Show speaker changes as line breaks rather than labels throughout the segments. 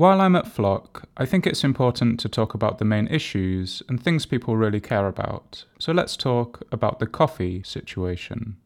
While I'm at FLoC, I think it's important to talk about the main issues and things people really care about. So let's talk about the coffee situation.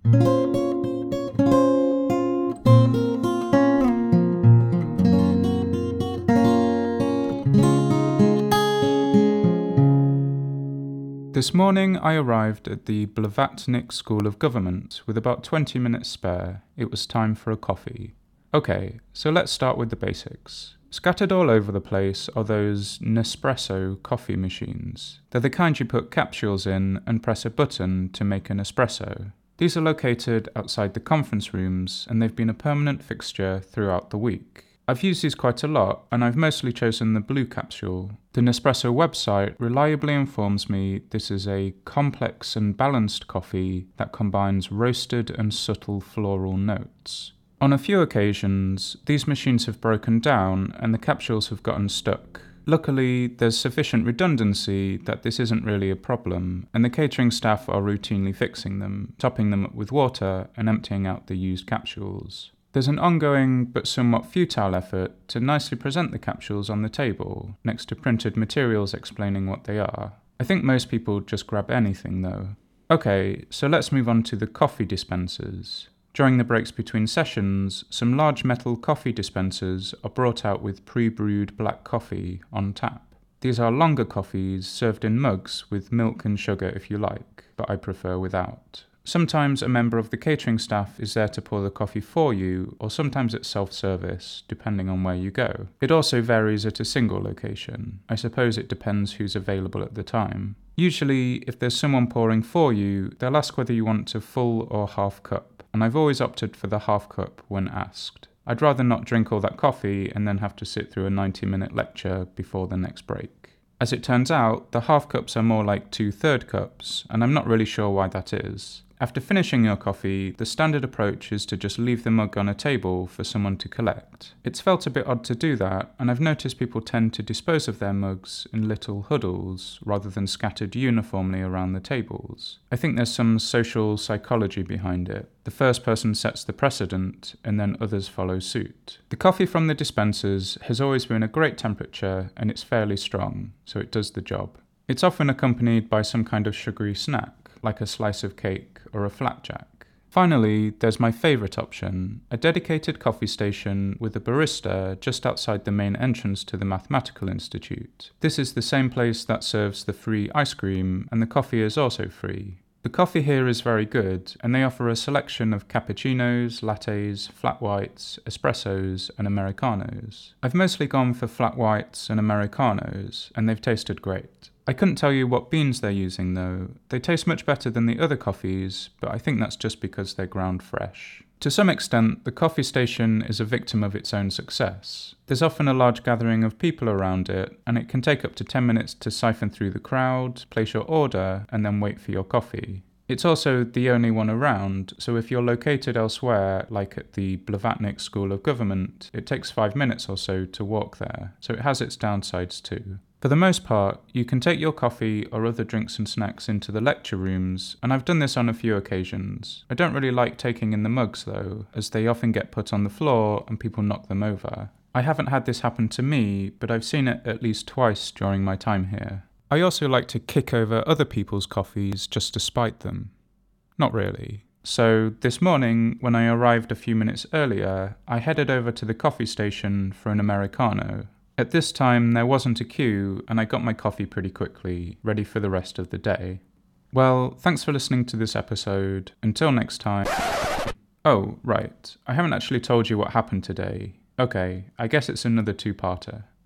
This morning I arrived at the Blavatnik School of Government with about 20 minutes spare. It was time for a coffee. Okay, so let's start with the basics. Scattered all over the place are those Nespresso coffee machines. They're the kind you put capsules in and press a button to make an espresso. These are located outside the conference rooms and they've been a permanent fixture throughout the week. I've used these quite a lot, and I've mostly chosen the blue capsule. The Nespresso website reliably informs me this is a complex and balanced coffee that combines roasted and subtle floral notes. On a few occasions, these machines have broken down and the capsules have gotten stuck. Luckily, there's sufficient redundancy that this isn't really a problem, and the catering staff are routinely fixing them, topping them up with water and emptying out the used capsules. There's an ongoing but somewhat futile effort to nicely present the capsules on the table, next to printed materials explaining what they are. I think most people just grab anything though. Okay, so let's move on to the coffee dispensers. During the breaks between sessions, some large metal coffee dispensers are brought out with pre brewed black coffee on tap. These are longer coffees served in mugs with milk and sugar if you like, but I prefer without. Sometimes a member of the catering staff is there to pour the coffee for you, or sometimes it's self service, depending on where you go. It also varies at a single location. I suppose it depends who's available at the time. Usually, if there's someone pouring for you, they'll ask whether you want a full or half cup, and I've always opted for the half cup when asked. I'd rather not drink all that coffee and then have to sit through a 90 minute lecture before the next break. As it turns out, the half cups are more like two third cups, and I'm not really sure why that is. After finishing your coffee, the standard approach is to just leave the mug on a table for someone to collect. It's felt a bit odd to do that, and I've noticed people tend to dispose of their mugs in little huddles rather than scattered uniformly around the tables. I think there's some social psychology behind it. The first person sets the precedent, and then others follow suit. The coffee from the dispensers has always been a great temperature and it's fairly strong, so it does the job. It's often accompanied by some kind of sugary snack like a slice of cake or a flapjack. Finally, there's my favourite option a dedicated coffee station with a barista just outside the main entrance to the Mathematical Institute. This is the same place that serves the free ice cream, and the coffee is also free. The coffee here is very good, and they offer a selection of cappuccinos, lattes, flat whites, espressos, and Americanos. I've mostly gone for flat whites and Americanos, and they've tasted great. I couldn't tell you what beans they're using though. They taste much better than the other coffees, but I think that's just because they're ground fresh. To some extent, the coffee station is a victim of its own success. There's often a large gathering of people around it, and it can take up to 10 minutes to siphon through the crowd, place your order, and then wait for your coffee. It's also the only one around, so if you're located elsewhere, like at the Blavatnik School of Government, it takes five minutes or so to walk there, so it has its downsides too. For the most part, you can take your coffee or other drinks and snacks into the lecture rooms, and I've done this on a few occasions. I don't really like taking in the mugs though, as they often get put on the floor and people knock them over. I haven't had this happen to me, but I've seen it at least twice during my time here. I also like to kick over other people's coffees just to spite them. Not really. So, this morning, when I arrived a few minutes earlier, I headed over to the coffee station for an Americano, at this time, there wasn't a queue, and I got my coffee pretty quickly, ready for the rest of the day. Well, thanks for listening to this episode. Until next time. Oh, right. I haven't actually told you what happened today. Okay, I guess it's another two parter.